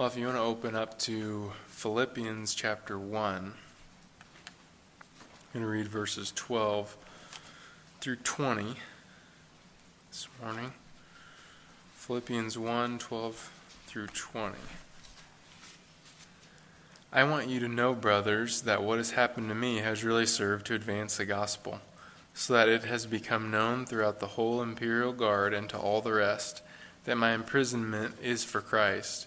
Well, if you want to open up to Philippians chapter 1, I'm going to read verses 12 through 20 this morning. Philippians 1 12 through 20. I want you to know, brothers, that what has happened to me has really served to advance the gospel, so that it has become known throughout the whole imperial guard and to all the rest that my imprisonment is for Christ.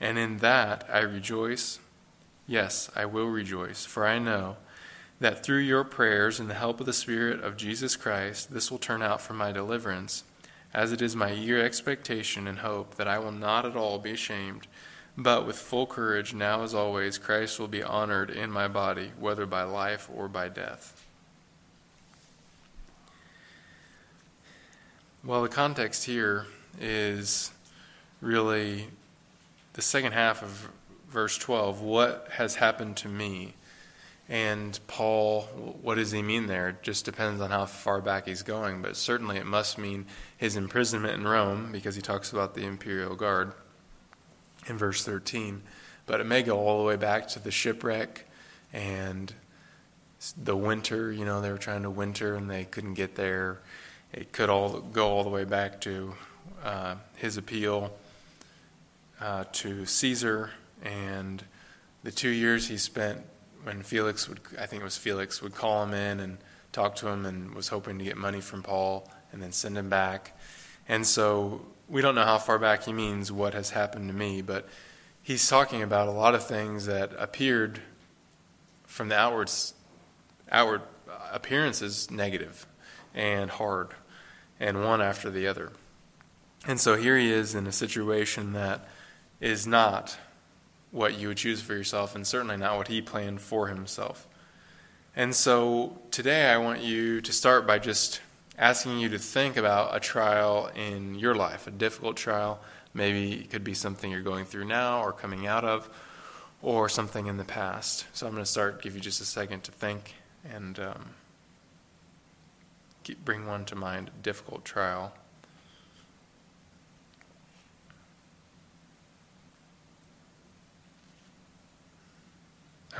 And in that I rejoice. Yes, I will rejoice, for I know that through your prayers and the help of the Spirit of Jesus Christ, this will turn out for my deliverance, as it is my eager expectation and hope that I will not at all be ashamed but with full courage, now as always, Christ will be honored in my body, whether by life or by death. Well, the context here is really the second half of verse 12. What has happened to me? And Paul, what does he mean there? It just depends on how far back he's going, but certainly it must mean his imprisonment in Rome, because he talks about the imperial guard in verse 13. But it may go all the way back to the shipwreck and the winter. You know, they were trying to winter and they couldn't get there. It could all go all the way back to uh, his appeal uh, to Caesar and the two years he spent when Felix would, I think it was Felix, would call him in and talk to him and was hoping to get money from Paul and then send him back. And so we don't know how far back he means what has happened to me, but he's talking about a lot of things that appeared from the outward, outward appearances negative and hard, and one after the other. And so here he is in a situation that is not what you would choose for yourself, and certainly not what he planned for himself. And so today I want you to start by just asking you to think about a trial in your life, a difficult trial. Maybe it could be something you're going through now or coming out of, or something in the past. So I'm going to start, give you just a second to think and um, keep, bring one to mind difficult trial.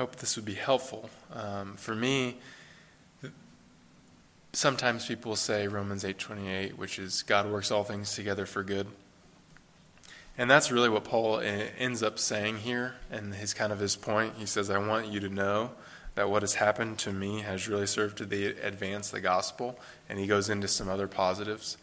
Hope this would be helpful. Um, for me, sometimes people say Romans 8:28, which is God works all things together for good. And that's really what Paul ends up saying here and his kind of his point. He says, "I want you to know that what has happened to me has really served to the advance the gospel." And he goes into some other positives.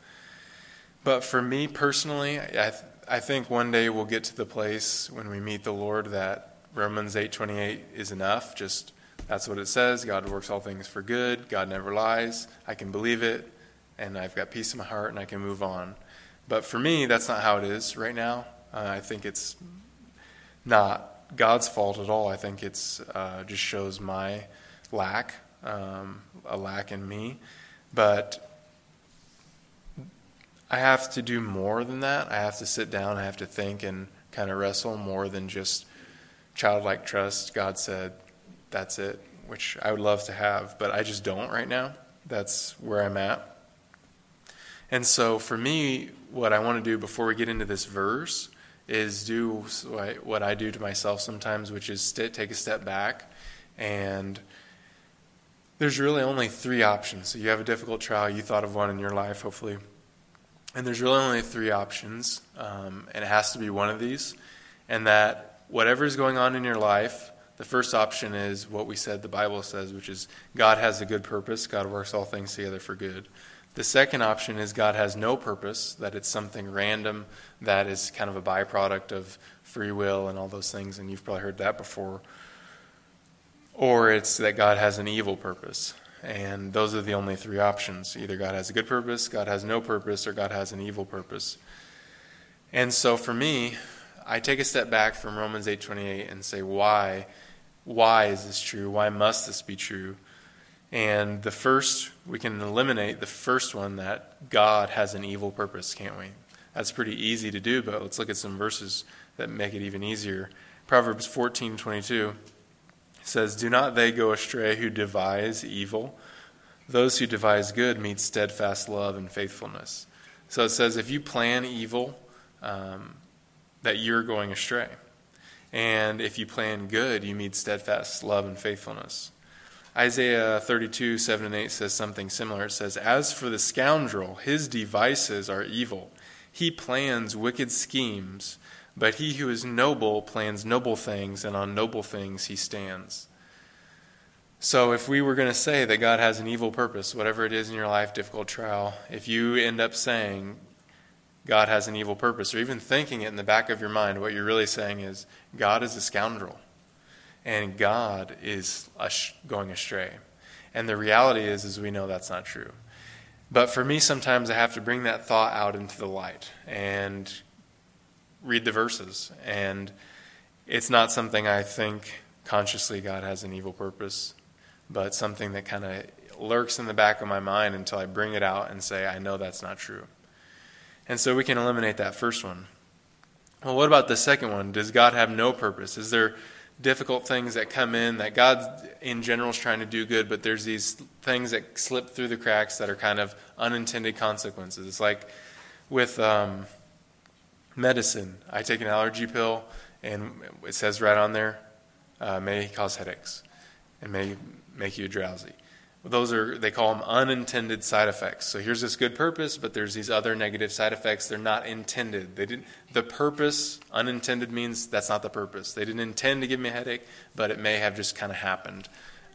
But for me personally, I, I think one day we'll get to the place when we meet the Lord that Romans 8:28 is enough. Just that's what it says. God works all things for good. God never lies. I can believe it, and I've got peace in my heart, and I can move on. But for me, that's not how it is right now. Uh, I think it's not God's fault at all. I think it's uh, just shows my lack, um, a lack in me. But I have to do more than that. I have to sit down. I have to think and kind of wrestle more than just childlike trust. God said, that's it, which I would love to have, but I just don't right now. That's where I'm at. And so for me, what I want to do before we get into this verse is do what I do to myself sometimes, which is take a step back. And there's really only three options. So you have a difficult trial, you thought of one in your life, hopefully. And there's really only three options, um, and it has to be one of these. And that whatever is going on in your life, the first option is what we said the Bible says, which is God has a good purpose. God works all things together for good. The second option is God has no purpose, that it's something random that is kind of a byproduct of free will and all those things, and you've probably heard that before. Or it's that God has an evil purpose. And those are the only three options. Either God has a good purpose, God has no purpose, or God has an evil purpose. And so for me, I take a step back from Romans 8:28 and say, why? Why is this true? Why must this be true? And the first, we can eliminate the first one that God has an evil purpose, can't we? That's pretty easy to do, but let's look at some verses that make it even easier. Proverbs 14:22 says, "Do not they go astray who devise evil? Those who devise good meet steadfast love and faithfulness." So it says, if you plan evil, um, that you're going astray. And if you plan good, you meet steadfast love and faithfulness. Isaiah 32, 7 and 8 says something similar. It says, As for the scoundrel, his devices are evil. He plans wicked schemes, but he who is noble plans noble things, and on noble things he stands. So, if we were going to say that God has an evil purpose, whatever it is in your life, difficult trial, if you end up saying God has an evil purpose, or even thinking it in the back of your mind, what you're really saying is God is a scoundrel, and God is going astray. And the reality is, is we know that's not true. But for me, sometimes I have to bring that thought out into the light and read the verses. And it's not something I think consciously God has an evil purpose but something that kind of lurks in the back of my mind until I bring it out and say, I know that's not true. And so we can eliminate that first one. Well, what about the second one? Does God have no purpose? Is there difficult things that come in that God in general is trying to do good, but there's these things that slip through the cracks that are kind of unintended consequences? It's like with um, medicine. I take an allergy pill, and it says right on there, uh, may cause headaches and may make you drowsy. Those are, they call them unintended side effects. So here's this good purpose, but there's these other negative side effects. They're not intended. They didn't, the purpose, unintended means that's not the purpose. They didn't intend to give me a headache, but it may have just kind of happened.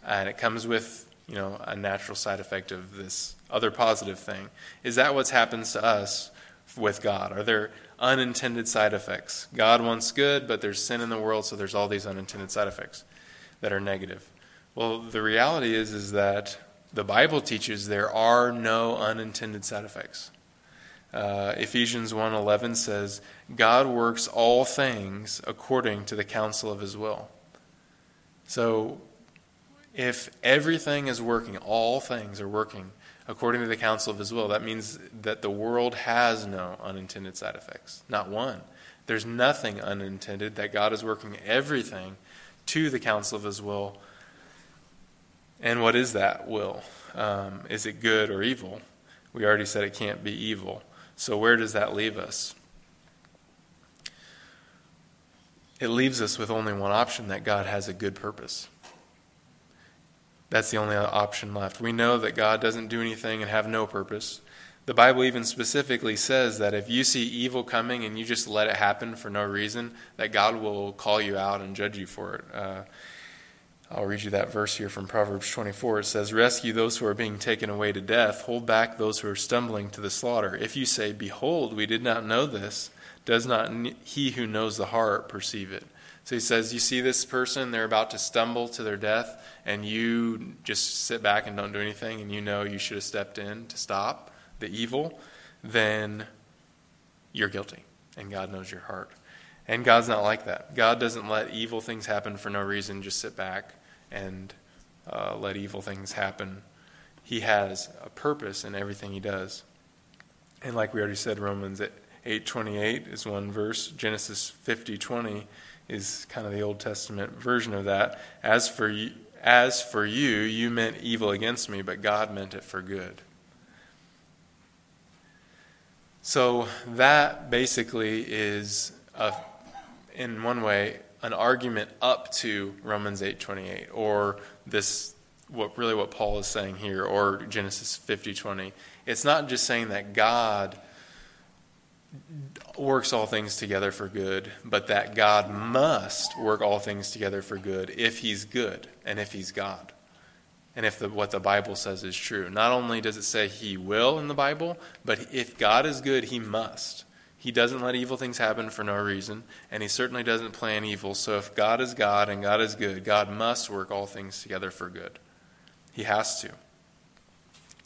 And it comes with, you know, a natural side effect of this other positive thing. Is that what happens to us with God? Are there unintended side effects? God wants good, but there's sin in the world, so there's all these unintended side effects that are negative. Well, the reality is is that the Bible teaches there are no unintended side effects. Uh, Ephesians 1:11 says, "God works all things according to the counsel of his will." So, if everything is working, all things are working according to the counsel of his will, that means that the world has no unintended side effects. Not one. There's nothing unintended, that God is working everything to the counsel of his will and what is that will? Um, is it good or evil? We already said it can't be evil. So, where does that leave us? It leaves us with only one option that God has a good purpose. That's the only option left. We know that God doesn't do anything and have no purpose. The Bible even specifically says that if you see evil coming and you just let it happen for no reason, that God will call you out and judge you for it. Uh, I'll read you that verse here from Proverbs 24. It says, Rescue those who are being taken away to death, hold back those who are stumbling to the slaughter. If you say, Behold, we did not know this, does not he who knows the heart perceive it? So he says, You see this person, they're about to stumble to their death, and you just sit back and don't do anything, and you know you should have stepped in to stop the evil, then you're guilty, and God knows your heart. And God's not like that. God doesn't let evil things happen for no reason, just sit back and uh, let evil things happen. He has a purpose in everything he does. And like we already said, Romans 8:28 is one verse. Genesis 50:20 is kind of the Old Testament version of that. As for you, as for you, you meant evil against me, but God meant it for good. So that basically is, a, in one way, an argument up to Romans 8:28 or this what really what Paul is saying here or Genesis 50:20. It's not just saying that God works all things together for good, but that God must work all things together for good if he's good and if he's God. And if the, what the Bible says is true. Not only does it say he will in the Bible, but if God is good, he must. He doesn't let evil things happen for no reason, and he certainly doesn't plan evil. So if God is God and God is good, God must work all things together for good. He has to,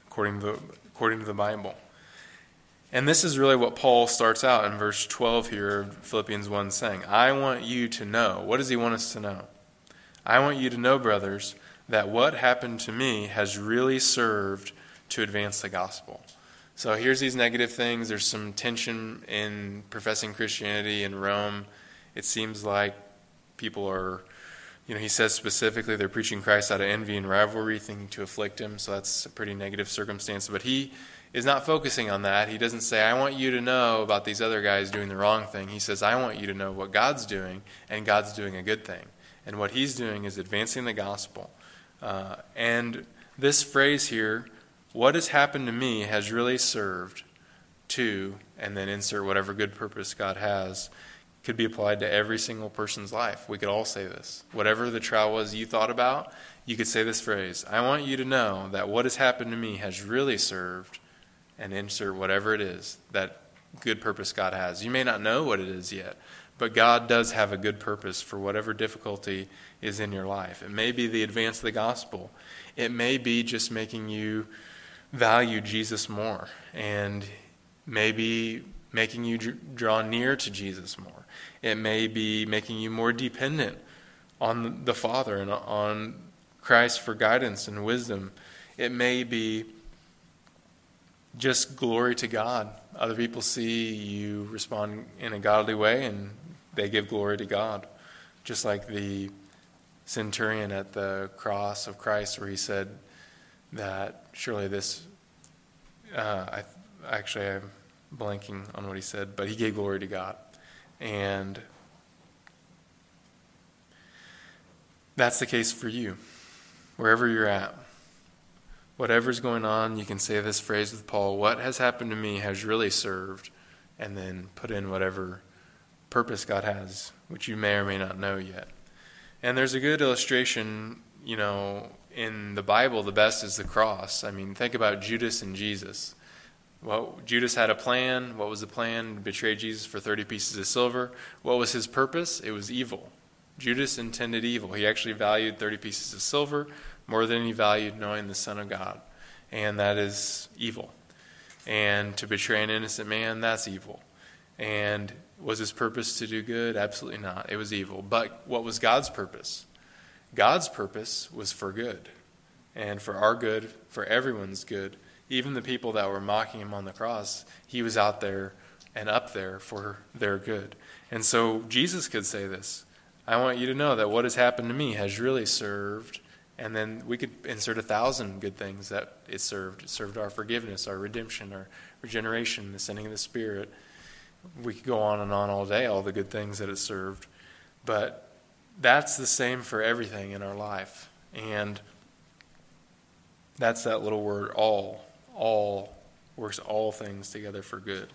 according to the, according to the Bible. And this is really what Paul starts out in verse 12 here of Philippians 1 saying, I want you to know. What does he want us to know? I want you to know, brothers, that what happened to me has really served to advance the gospel. So here's these negative things. There's some tension in professing Christianity in Rome. It seems like people are, you know, he says specifically they're preaching Christ out of envy and rivalry, thinking to afflict him. So that's a pretty negative circumstance. But he is not focusing on that. He doesn't say, I want you to know about these other guys doing the wrong thing. He says, I want you to know what God's doing, and God's doing a good thing. And what he's doing is advancing the gospel. Uh, and this phrase here, what has happened to me, has really served to, and then insert whatever good purpose God has, could be applied to every single person's life. We could all say this. Whatever the trial was you thought about, you could say this phrase I want you to know that what has happened to me has really served and insert whatever it is that good purpose God has. You may not know what it is yet, but God does have a good purpose for whatever difficulty is in your life. It may be the advance of the gospel, it may be just making you value Jesus more, and maybe making you draw near to Jesus more. It may be making you more dependent on the Father and on Christ for guidance and wisdom. It may be just glory to God. Other people see you respond in a godly way and they give glory to God. Just like the centurion at the cross of Christ, where he said that surely this, uh, I, actually, I'm blanking on what he said, but he gave glory to God. And that's the case for you, wherever you're at whatever's going on, you can say this phrase with Paul what has happened to me has really served, and then put in whatever purpose God has, which you may or may not know yet. And there's a good illustration, you know, in the Bible, the best is the cross. I mean, think about Judas and Jesus. Well, Judas had a plan. What was the plan? Betray Jesus for 30 pieces of silver. What was his purpose? It was evil. Judas intended evil. He actually valued 30 pieces of silver more than he valued knowing the Son of God, and that is evil. And to betray an innocent man, that's evil. And was his purpose to do good? Absolutely not. It was evil. But what was God's purpose? God's purpose was for good, and for our good, for everyone's good. Even the people that were mocking him on the cross, he was out there and up there for their good. And so Jesus could say this I want you to know that what has happened to me has really served and then we could insert a thousand good things that it served. It served our forgiveness, our redemption, our regeneration, the sending of the Spirit. We could go on and on all day, all the good things that it served. But that's the same for everything in our life. And that's that little word, all. All works all things together for good.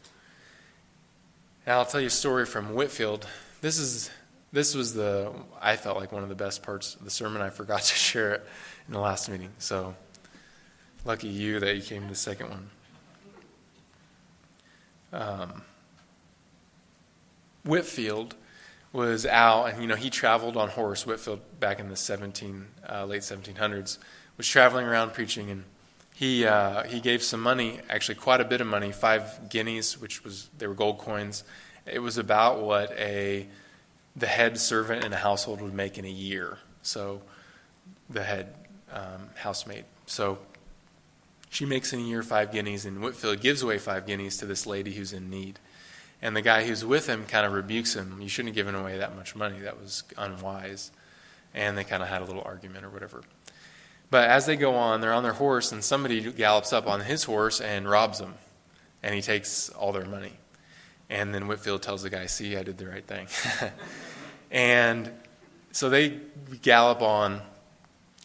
And I'll tell you a story from Whitefield. This is this was the I felt like one of the best parts of the sermon. I forgot to share it in the last meeting, so lucky you that you came to the second one. Um, Whitefield was out, and you know he traveled on horse. Whitefield back in the 17 uh, late 1700s was traveling around preaching, and he uh, he gave some money, actually quite a bit of money, five guineas, which was they were gold coins. It was about what a the head servant in a household would make in a year. So the head um, housemaid. So she makes in a year five guineas, and Whitefield gives away five guineas to this lady who's in need. And the guy who's with him kind of rebukes him. You shouldn't have given away that much money. That was unwise. And they kind of had a little argument or whatever. But as they go on, they're on their horse, and somebody gallops up on his horse and robs them. And he takes all their money. And then Whitefield tells the guy, See, I did the right thing. and so they gallop on,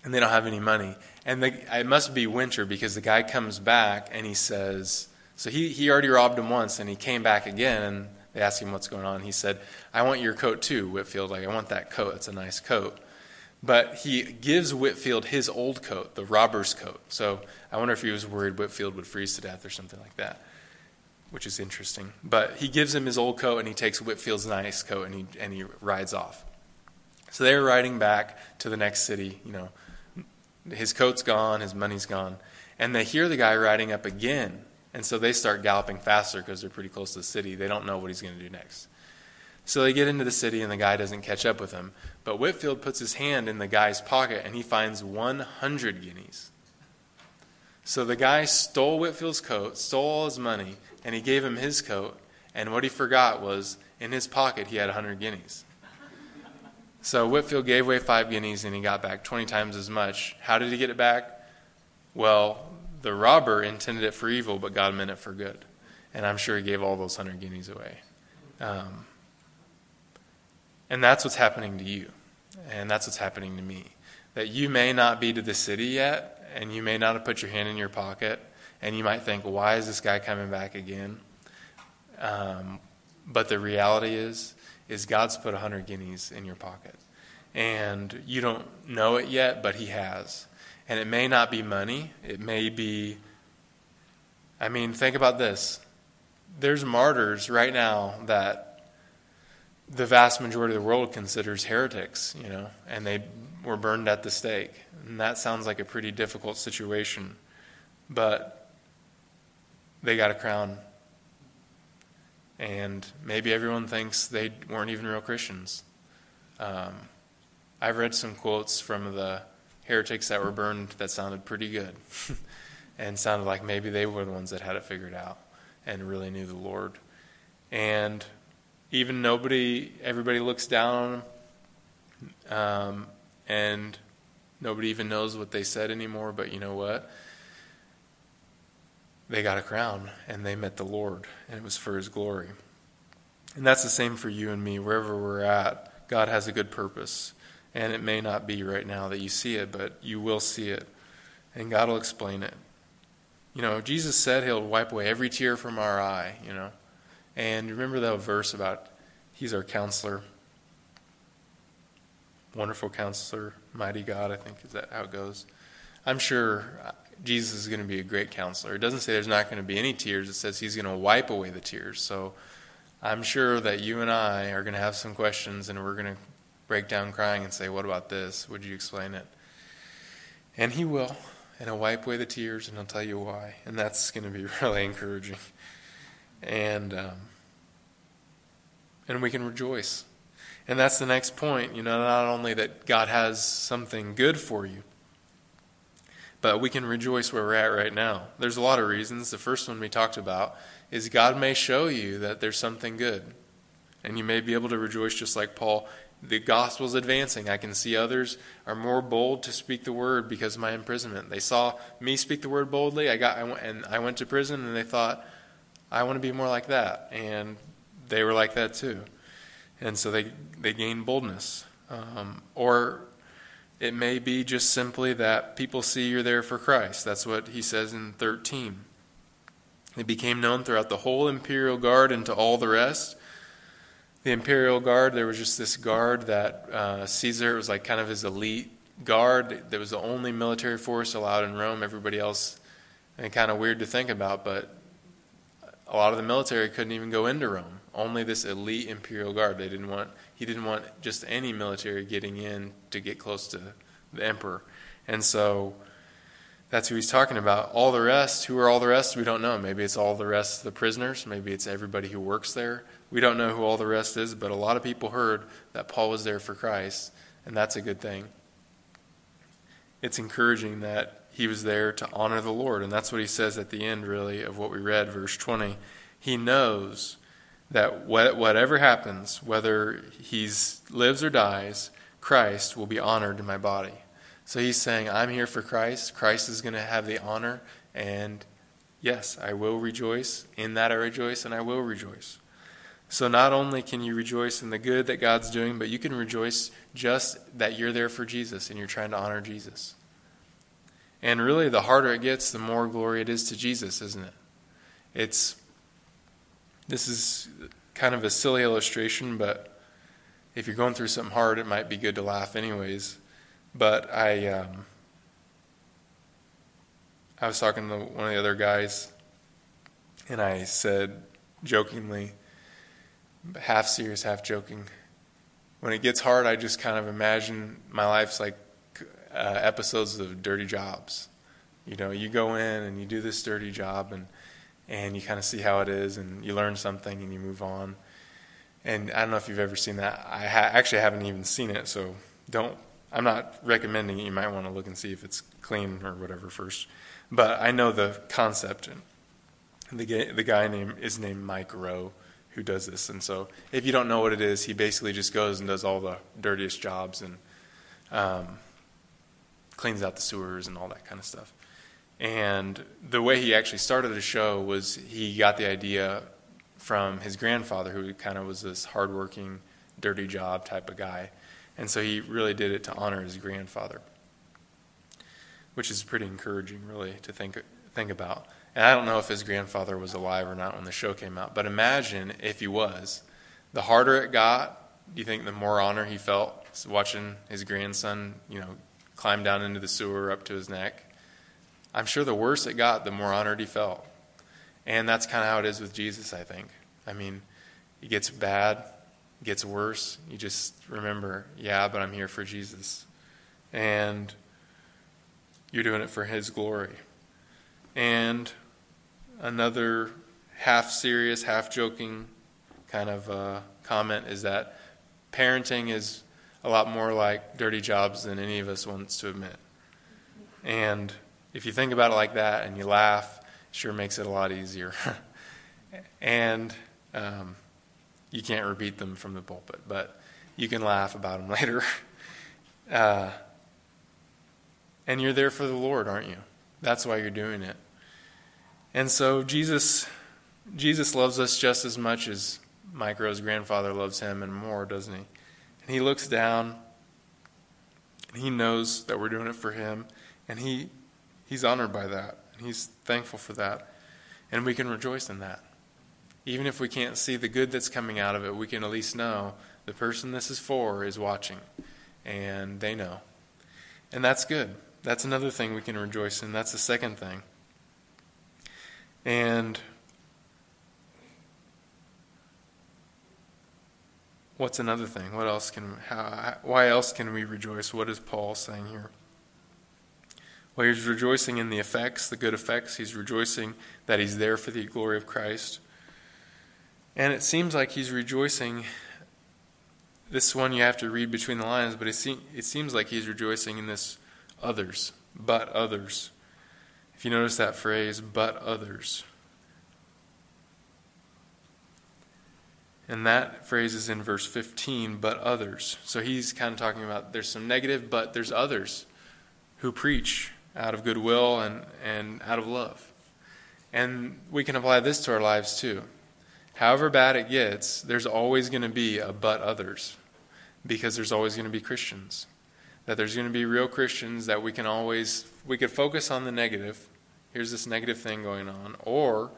and they don't have any money. And it must be winter because the guy comes back and he says, So he, he already robbed him once, and he came back again, and they asked him what's going on. He said, I want your coat too, Whitefield. Like, I want that coat. It's a nice coat. But he gives Whitefield his old coat, the robber's coat. So I wonder if he was worried Whitefield would freeze to death or something like that which is interesting. But he gives him his old coat and he takes Whitefield's nice coat and he, and he rides off. So they're riding back to the next city. You know, his coat's gone, his money's gone. And they hear the guy riding up again. And so they start galloping faster because they're pretty close to the city. They don't know what he's going to do next. So they get into the city, and the guy doesn't catch up with him. But Whitefield puts his hand in the guy's pocket, and he finds 100 guineas. So the guy stole Whitefield's coat, stole all his money, and he gave him his coat. And what he forgot was in his pocket he had 100 guineas. So Whitfield gave away five guineas and he got back 20 times as much. How did he get it back? Well, the robber intended it for evil, but God meant it for good. And I'm sure he gave all those 100 guineas away. Um, and that's what's happening to you. And that's what's happening to me. That you may not be to the city yet, and you may not have put your hand in your pocket, and you might think, why is this guy coming back again? Um, but the reality is, is God's put a hundred guineas in your pocket. And you don't know it yet, but He has. And it may not be money. It may be, I mean, think about this. There's martyrs right now that the vast majority of the world considers heretics, you know, and they were burned at the stake. And that sounds like a pretty difficult situation. But they got a crown and maybe everyone thinks they weren't even real Christians. Um, I've read some quotes from the heretics that were burned that sounded pretty good and sounded like maybe they were the ones that had it figured out and really knew the Lord. And even nobody, everybody looks down on them, um, and nobody even knows what they said anymore. But you know what? they got a crown and they met the Lord, and it was for His glory. And that's the same for you and me, wherever we're at. God has a good purpose. And it may not be right now that you see it, but you will see it. And God will explain it. You know, Jesus said He'll wipe away every tear from our eye, you know. And remember that verse about He's our counselor. Wonderful counselor, mighty God, I think is that how it goes. I'm sure Jesus is going to be a great counselor. It doesn't say there's not going to be any tears, it says he's going to wipe away the tears. So I'm sure that you and I are going to have some questions and we're going to break down crying and say, What about this? Would you explain it? And he will. And he'll wipe away the tears and he'll tell you why. And that's going to be really encouraging. And, um, and we can rejoice. And that's the next point. You know, not only that God has something good for you, but we can rejoice where we're at right now. There's a lot of reasons. The first one we talked about is God may show you that there's something good. And you may be able to rejoice just like Paul. The gospel's advancing. I can see others are more bold to speak the word because of my imprisonment. They saw me speak the word boldly. I got I went, and I went to prison and they thought I want to be more like that. And they were like that too. And so they they gained boldness. Um, or it may be just simply that people see you're there for Christ. That's what he says in 13. It became known throughout the whole imperial guard and to all the rest. The imperial guard, there was just this guard that uh, Caesar was like kind of his elite guard. That was the only military force allowed in Rome. Everybody else, and kind of weird to think about, but a lot of the military couldn't even go into Rome. Only this elite imperial guard. They didn't want he didn't want just any military getting in to get close to the emperor. And so that's who he's talking about. All the rest, who are all the rest? We don't know. Maybe it's all the rest of the prisoners. Maybe it's everybody who works there. We don't know who all the rest is, but a lot of people heard that Paul was there for Christ, and that's a good thing. It's encouraging that he was there to honor the Lord, and that's what he says at the end, really, of what we read, verse 20. He knows that whatever happens, whether he lives or dies, Christ will be honored in my body. So he's saying, I'm here for Christ. Christ is going to have the honor. And yes, I will rejoice. In that I rejoice, and I will rejoice. So not only can you rejoice in the good that God's doing, but you can rejoice just that you're there for Jesus and you're trying to honor Jesus. And really, the harder it gets, the more glory it is to Jesus, isn't it? It's this is kind of a silly illustration, but if you're going through something hard, it might be good to laugh, anyways. But I, um, I was talking to one of the other guys, and I said jokingly, half serious, half joking, when it gets hard, I just kind of imagine my life's like uh, episodes of dirty jobs. You know, you go in and you do this dirty job, and and you kind of see how it is, and you learn something, and you move on. And I don't know if you've ever seen that. I ha- actually haven't even seen it, so don't. I'm not recommending it. You might want to look and see if it's clean or whatever first. But I know the concept. And the the guy name is named Mike Rowe who does this. And so if you don't know what it is, he basically just goes and does all the dirtiest jobs and um, cleans out the sewers and all that kind of stuff. And the way he actually started the show was he got the idea from his grandfather, who kind of was this hardworking, dirty job type of guy. And so he really did it to honor his grandfather, which is pretty encouraging, really, to think, think about. And I don't know if his grandfather was alive or not when the show came out, but imagine if he was. The harder it got, do you think the more honor he felt watching his grandson, you know, climb down into the sewer up to his neck? I'm sure the worse it got, the more honored he felt. And that's kind of how it is with Jesus, I think. I mean, it gets bad, gets worse. You just remember, yeah, but I'm here for Jesus. And you're doing it for his glory. And another half serious, half joking kind of uh, comment is that parenting is a lot more like dirty jobs than any of us wants to admit. And if you think about it like that and you laugh, it sure makes it a lot easier. and um, you can't repeat them from the pulpit, but you can laugh about them later. Uh, and you're there for the Lord, aren't you? That's why you're doing it. And so Jesus Jesus loves us just as much as Mike Rowe's grandfather loves him and more, doesn't he? And he looks down and he knows that we're doing it for him and he he's honored by that and he's thankful for that. And we can rejoice in that. Even if we can't see the good that's coming out of it, we can at least know the person this is for is watching and they know. And that's good. That's another thing we can rejoice in. That's the second thing. And what's another thing? What else can how, why else can we rejoice? What is Paul saying here? Well, he's rejoicing in the effects, the good effects. He's rejoicing that he's there for the glory of Christ. And it seems like he's rejoicing. This one you have to read between the lines, but it, it seems like he's rejoicing in this others, but others. If you notice that phrase, but others. And that phrase is in verse 15, but others. So he's kind of talking about there's some negative, but there's others who preach out of goodwill and, and out of love. And we can apply this to our lives too. However bad it gets, there's always going to be a but others because there's always going to be Christians that there's going to be real Christians that we can always we could focus on the negative. Here's this negative thing going on, or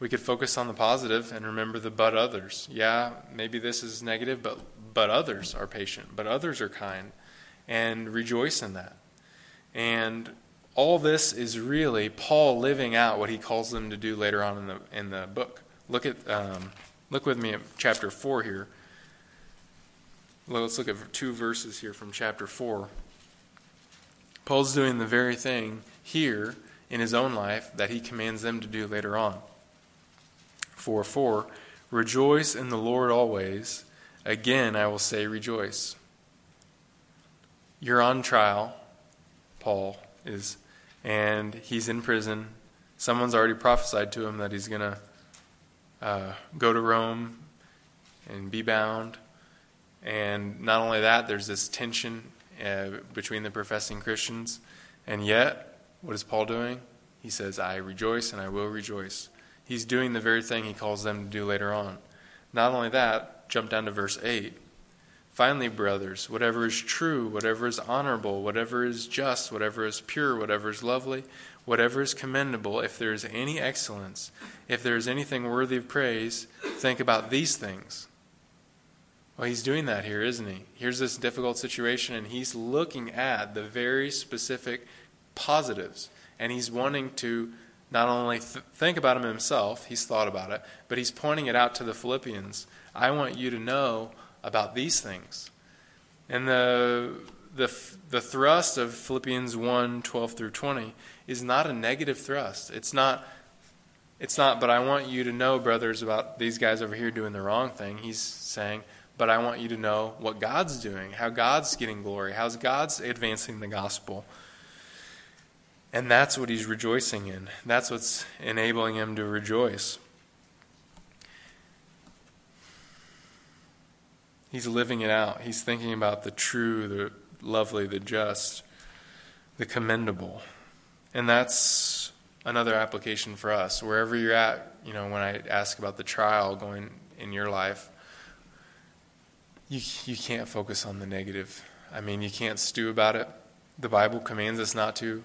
we could focus on the positive and remember the but others. Yeah, maybe this is negative, but but others are patient, but others are kind, and rejoice in that. And all this is really Paul living out what he calls them to do later on in the in the book. Look at um, look with me at chapter four here. Let's look at two verses here from chapter 4. Paul's doing the very thing here in his own life that he commands them to do later on. 4 4 Rejoice in the Lord always. Again, I will say, rejoice. You're on trial, Paul is, and he's in prison. Someone's already prophesied to him that he's going to uh, go to Rome and be bound. And not only that, there's this tension uh, between the professing Christians. And yet, what is Paul doing? He says, I rejoice and I will rejoice. He's doing the very thing he calls them to do later on. Not only that, jump down to verse 8. Finally, brothers, whatever is true, whatever is honorable, whatever is just, whatever is pure, whatever is lovely, whatever is commendable, if there is any excellence, if there is anything worthy of praise, think about these things. Well, he's doing that here, isn't he? Here's this difficult situation, and he's looking at the very specific positives. And he's wanting to not only th- think about them himself, he's thought about it, but he's pointing it out to the Philippians. I want you to know about these things. And the, the, the thrust of Philippians 1 12 through 20 is not a negative thrust. It's not it's not, but I want you to know, brothers, about these guys over here doing the wrong thing. He's saying, but I want you to know what God's doing, how God's getting glory, how God's advancing the gospel. And that's what he's rejoicing in. That's what's enabling him to rejoice. He's living it out. He's thinking about the true, the lovely, the just, the commendable. And that's another application for us. Wherever you're at, you know, when I ask about the trial going in your life, you, you can't focus on the negative. I mean, you can't stew about it. The Bible commands us not to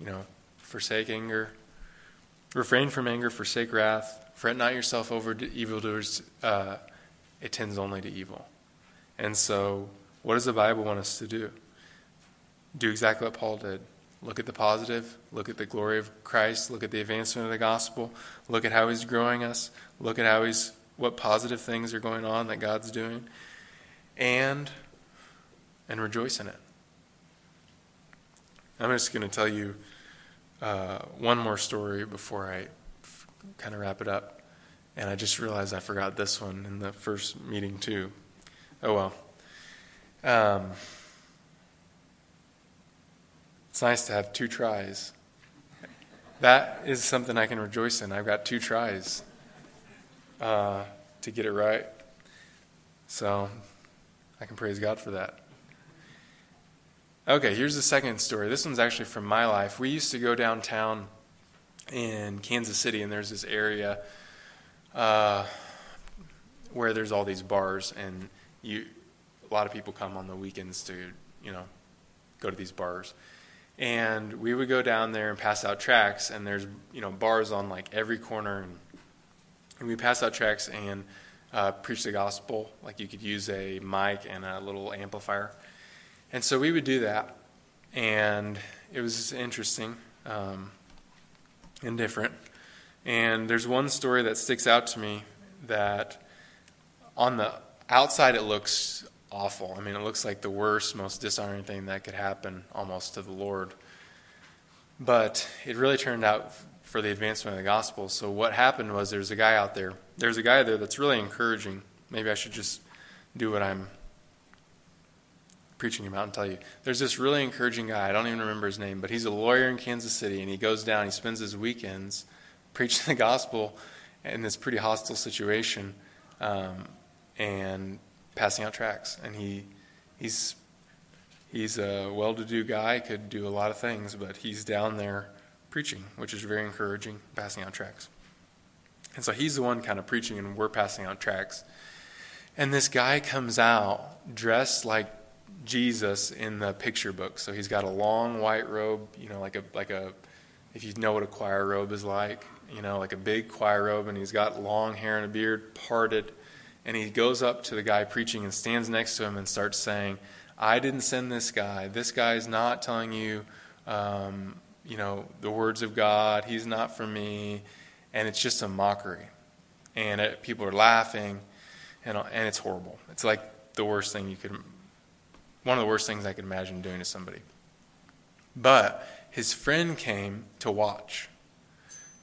you know, forsake anger, refrain from anger, forsake wrath, fret not yourself over evildoers. Uh, it tends only to evil. And so, what does the Bible want us to do? Do exactly what Paul did. Look at the positive, look at the glory of Christ, look at the advancement of the gospel, look at how he's growing us, look at how he's what positive things are going on that God's doing, and and rejoice in it. I'm just going to tell you uh, one more story before I f- kind of wrap it up. And I just realized I forgot this one in the first meeting, too. Oh well. Um, it's nice to have two tries. That is something I can rejoice in. I've got two tries uh, to get it right. So I can praise God for that. Okay, here's the second story. This one's actually from my life. We used to go downtown in Kansas City, and there's this area uh, where there's all these bars, and you, a lot of people come on the weekends to, you know, go to these bars. And we would go down there and pass out tracts, and there's, you know, bars on like every corner, and, and we pass out tracts and uh, preach the gospel. Like you could use a mic and a little amplifier and so we would do that, and it was interesting um, and different. And there's one story that sticks out to me that on the outside it looks awful. I mean, it looks like the worst, most dishonoring thing that could happen almost to the Lord. But it really turned out for the advancement of the gospel. So what happened was there's a guy out there. There's a guy there that's really encouraging. Maybe I should just do what I'm preaching about and tell you. There's this really encouraging guy. I don't even remember his name, but he's a lawyer in Kansas City, and he goes down. He spends his weekends preaching the gospel in this pretty hostile situation, um, and passing out tracts. And he he's he's a well-to-do guy. Could do a lot of things, but he's down there preaching, which is very encouraging. Passing out tracts. And so he's the one kind of preaching, and we're passing out tracts. And this guy comes out dressed like Jesus in the picture book. So he's got a long white robe, you know, like a like a if you know what a choir robe is like, you know, like a big choir robe, and he's got long hair and a beard parted. And he goes up to the guy preaching and stands next to him and starts saying, I didn't send this guy. This guy is not telling you, um, you know, the words of God. He's not for me. And it's just a mockery. And it, people are laughing, and, uh, and it's horrible. It's like the worst thing you could one of the worst things I could imagine doing to somebody. But his friend came to watch.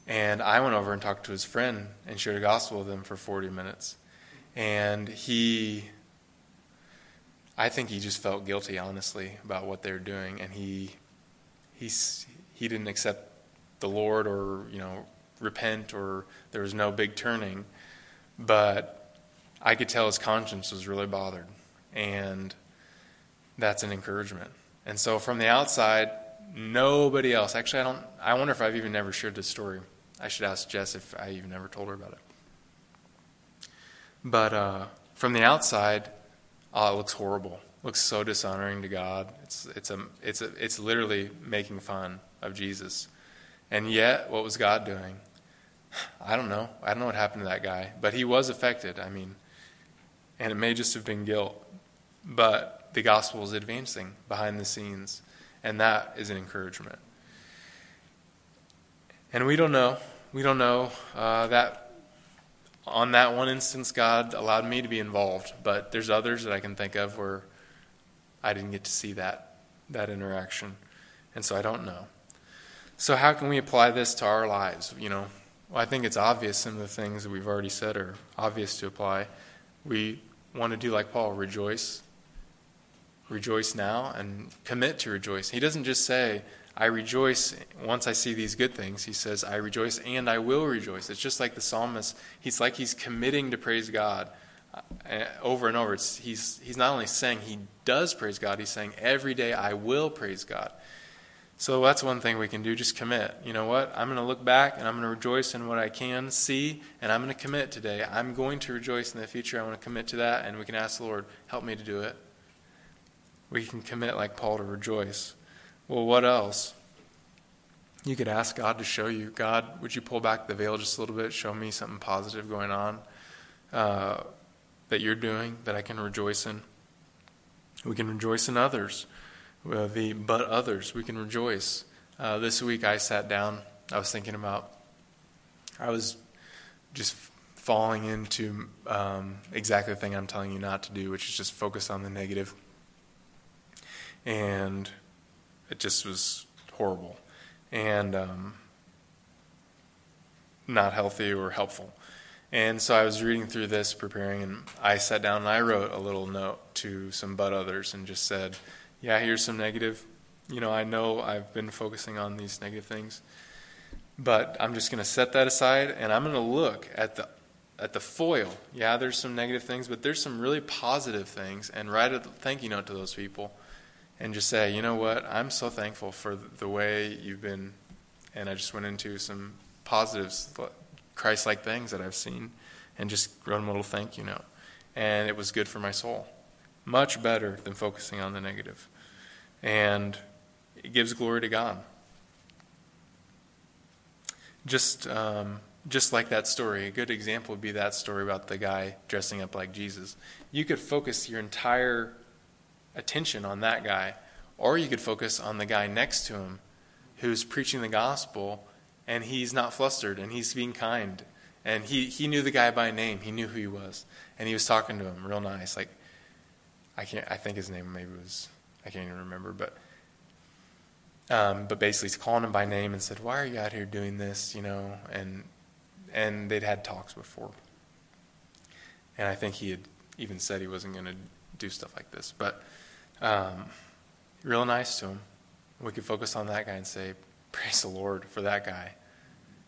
And I went over and talked to his friend and shared the gospel with him for 40 minutes. And he, I think he just felt guilty, honestly, about what they were doing. And he, he's, he didn't accept the Lord or, you know, repent or there was no big turning. But I could tell his conscience was really bothered. And that's an encouragement. And so from the outside, nobody else. Actually, I don't. I wonder if I've even never shared this story. I should ask Jess if I even ever told her about it. But uh, from the outside, oh, it looks horrible. It looks so dishonoring to God. It's it's a it's a it's literally making fun of Jesus. And yet, what was God doing? I don't know. I don't know what happened to that guy, but he was affected. I mean, and it may just have been guilt, but the gospel is advancing behind the scenes, and that is an encouragement. And we don't know. We don't know uh, that on that one instance, God allowed me to be involved, but there's others that I can think of where I didn't get to see that that interaction, and so I don't know. So how can we apply this to our lives? You know, Well, I think it's obvious some of the things that we've already said are obvious to apply. We want to do like Paul, rejoice. Rejoice now and commit to rejoice. He doesn't just say, I rejoice once I see these good things. He says, I rejoice and I will rejoice. It's just like the psalmist. He's like he's committing to praise God uh, over and over. It's, he's, he's not only saying he does praise God, he's saying every day I will praise God. So that's one thing we can do. Just commit. You know what? I'm going to look back and I'm going to rejoice in what I can see, and I'm going to commit today. I'm going to rejoice in the future. I want to commit to that, and we can ask the Lord, help me to do it. We can commit like Paul to rejoice. Well, what else? You could ask God to show you. God, would you pull back the veil just a little bit? Show me something positive going on uh, that you're doing that I can rejoice in. We can rejoice in others uh, the but others. We can rejoice. Uh, this week I sat down. I was thinking about. I was just falling into um, exactly the thing I'm telling you not to do, which is just focus on the negative. And it just was horrible and um, not healthy or helpful. And so I was reading through this, preparing, and I sat down and I wrote a little note to some but others and just said, yeah, here's some negative. You know, I know I've been focusing on these negative things, but I'm just going to set that aside and I'm going to look at the at the foil. Yeah, there's some negative things, but there's some really positive things, and write a thank you note to those people, and just say, you know what, I'm so thankful for the way you've been, and I just went into some positives, Christ-like things that I've seen, and just wrote a little thank you note, and it was good for my soul, much better than focusing on the negative and it gives glory to God. Just, um, just like that story, a good example would be that story about the guy dressing up like Jesus. You could focus your entire attention on that guy, or you could focus on the guy next to him who's preaching the gospel and he's not flustered and he's being kind. And he, he knew the guy by name, he knew who he was. And he was talking to him real nice. Like, I can't, I think his name maybe was I can't even remember, but um, but basically he's calling him by name and said, "Why are you out here doing this?" You know, and and they'd had talks before, and I think he had even said he wasn't going to do stuff like this, but um, real nice to him. We could focus on that guy and say, "Praise the Lord for that guy."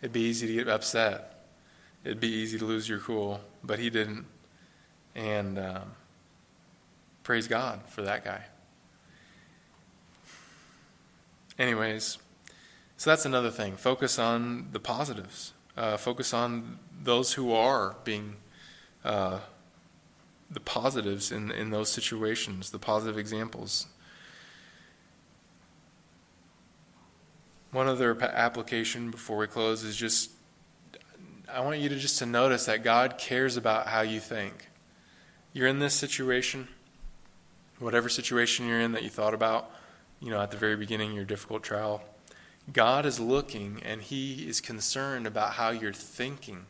It'd be easy to get upset. It'd be easy to lose your cool, but he didn't. And um, praise God for that guy. Anyways, so that's another thing. Focus on the positives. Uh, focus on those who are being uh, the positives in in those situations, the positive examples. One other application before we close is just I want you to just to notice that God cares about how you think. You're in this situation, whatever situation you're in that you thought about you know, at the very beginning, your difficult trial. God is looking and He is concerned about how you're thinking.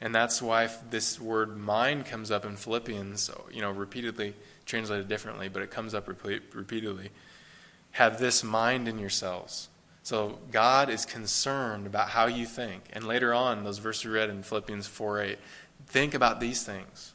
And that's why this word mind comes up in Philippians, you know, repeatedly translated differently, but it comes up repeatedly. Have this mind in yourselves. So God is concerned about how you think. And later on, those verses we read in Philippians 4 8, think about these things.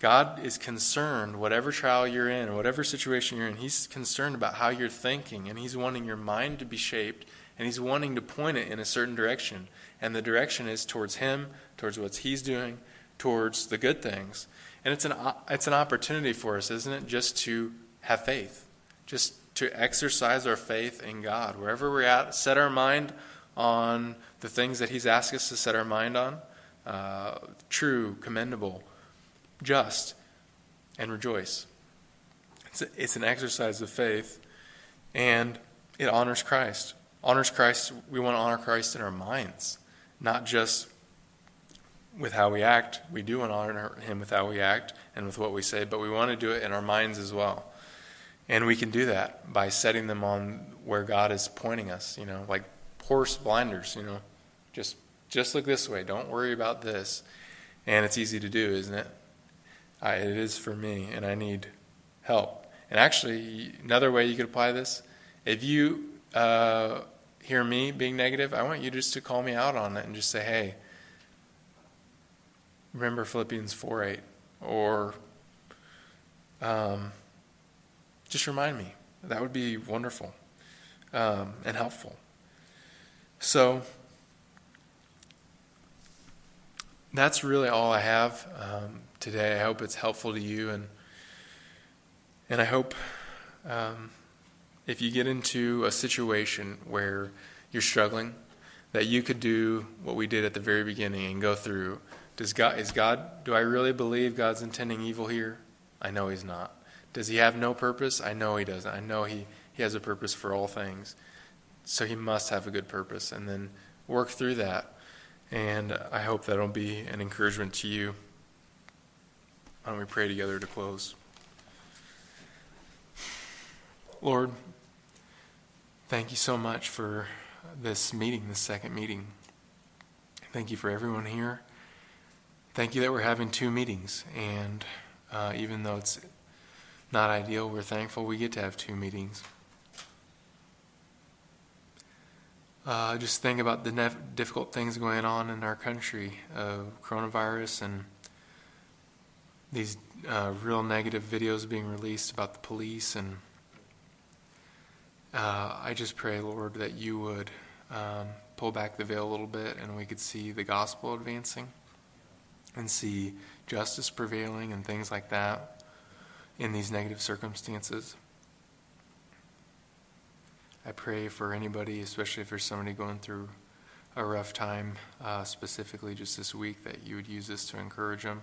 God is concerned, whatever trial you're in, whatever situation you're in, He's concerned about how you're thinking, and He's wanting your mind to be shaped, and He's wanting to point it in a certain direction. And the direction is towards Him, towards what He's doing, towards the good things. And it's an, it's an opportunity for us, isn't it, just to have faith, just to exercise our faith in God. Wherever we're at, set our mind on the things that He's asked us to set our mind on uh, true, commendable just, and rejoice. It's, a, it's an exercise of faith, and it honors Christ. Honors Christ, we want to honor Christ in our minds, not just with how we act. We do want to honor Him with how we act and with what we say, but we want to do it in our minds as well. And we can do that by setting them on where God is pointing us, you know, like horse blinders, you know. Just just look this way. Don't worry about this. And it's easy to do, isn't it? I, it is for me, and I need help. And actually, another way you could apply this if you uh, hear me being negative, I want you just to call me out on it and just say, hey, remember Philippians 4 8. Or um, just remind me. That would be wonderful um, and helpful. So that's really all I have um, today. I hope it's helpful to you, and and I hope um, if you get into a situation where you're struggling, that you could do what we did at the very beginning and go through. Does God is God? Do I really believe God's intending evil here? I know He's not. Does He have no purpose? I know He doesn't. I know He He has a purpose for all things. So He must have a good purpose, and then work through that. And I hope that'll be an encouragement to you. Why don't we pray together to close? Lord, thank you so much for this meeting, this second meeting. Thank you for everyone here. Thank you that we're having two meetings. And uh, even though it's not ideal, we're thankful we get to have two meetings. Uh, just think about the nef- difficult things going on in our country, uh, coronavirus, and these uh, real negative videos being released about the police. And uh, I just pray, Lord, that you would um, pull back the veil a little bit and we could see the gospel advancing and see justice prevailing and things like that in these negative circumstances. I pray for anybody, especially if there's somebody going through a rough time, uh, specifically just this week, that you would use this to encourage them.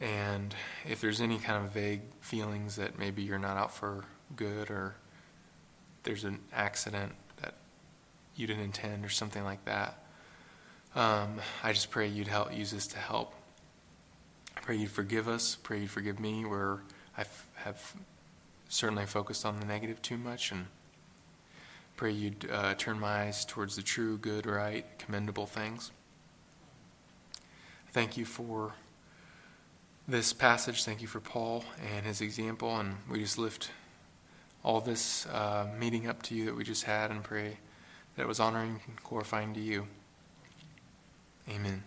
And if there's any kind of vague feelings that maybe you're not out for good or there's an accident that you didn't intend or something like that, um, I just pray you'd help use this to help. I pray you'd forgive us. Pray you'd forgive me where I have certainly focused on the negative too much and Pray you'd uh, turn my eyes towards the true, good, right, commendable things. Thank you for this passage. Thank you for Paul and his example. And we just lift all this uh, meeting up to you that we just had and pray that it was honoring and glorifying to you. Amen.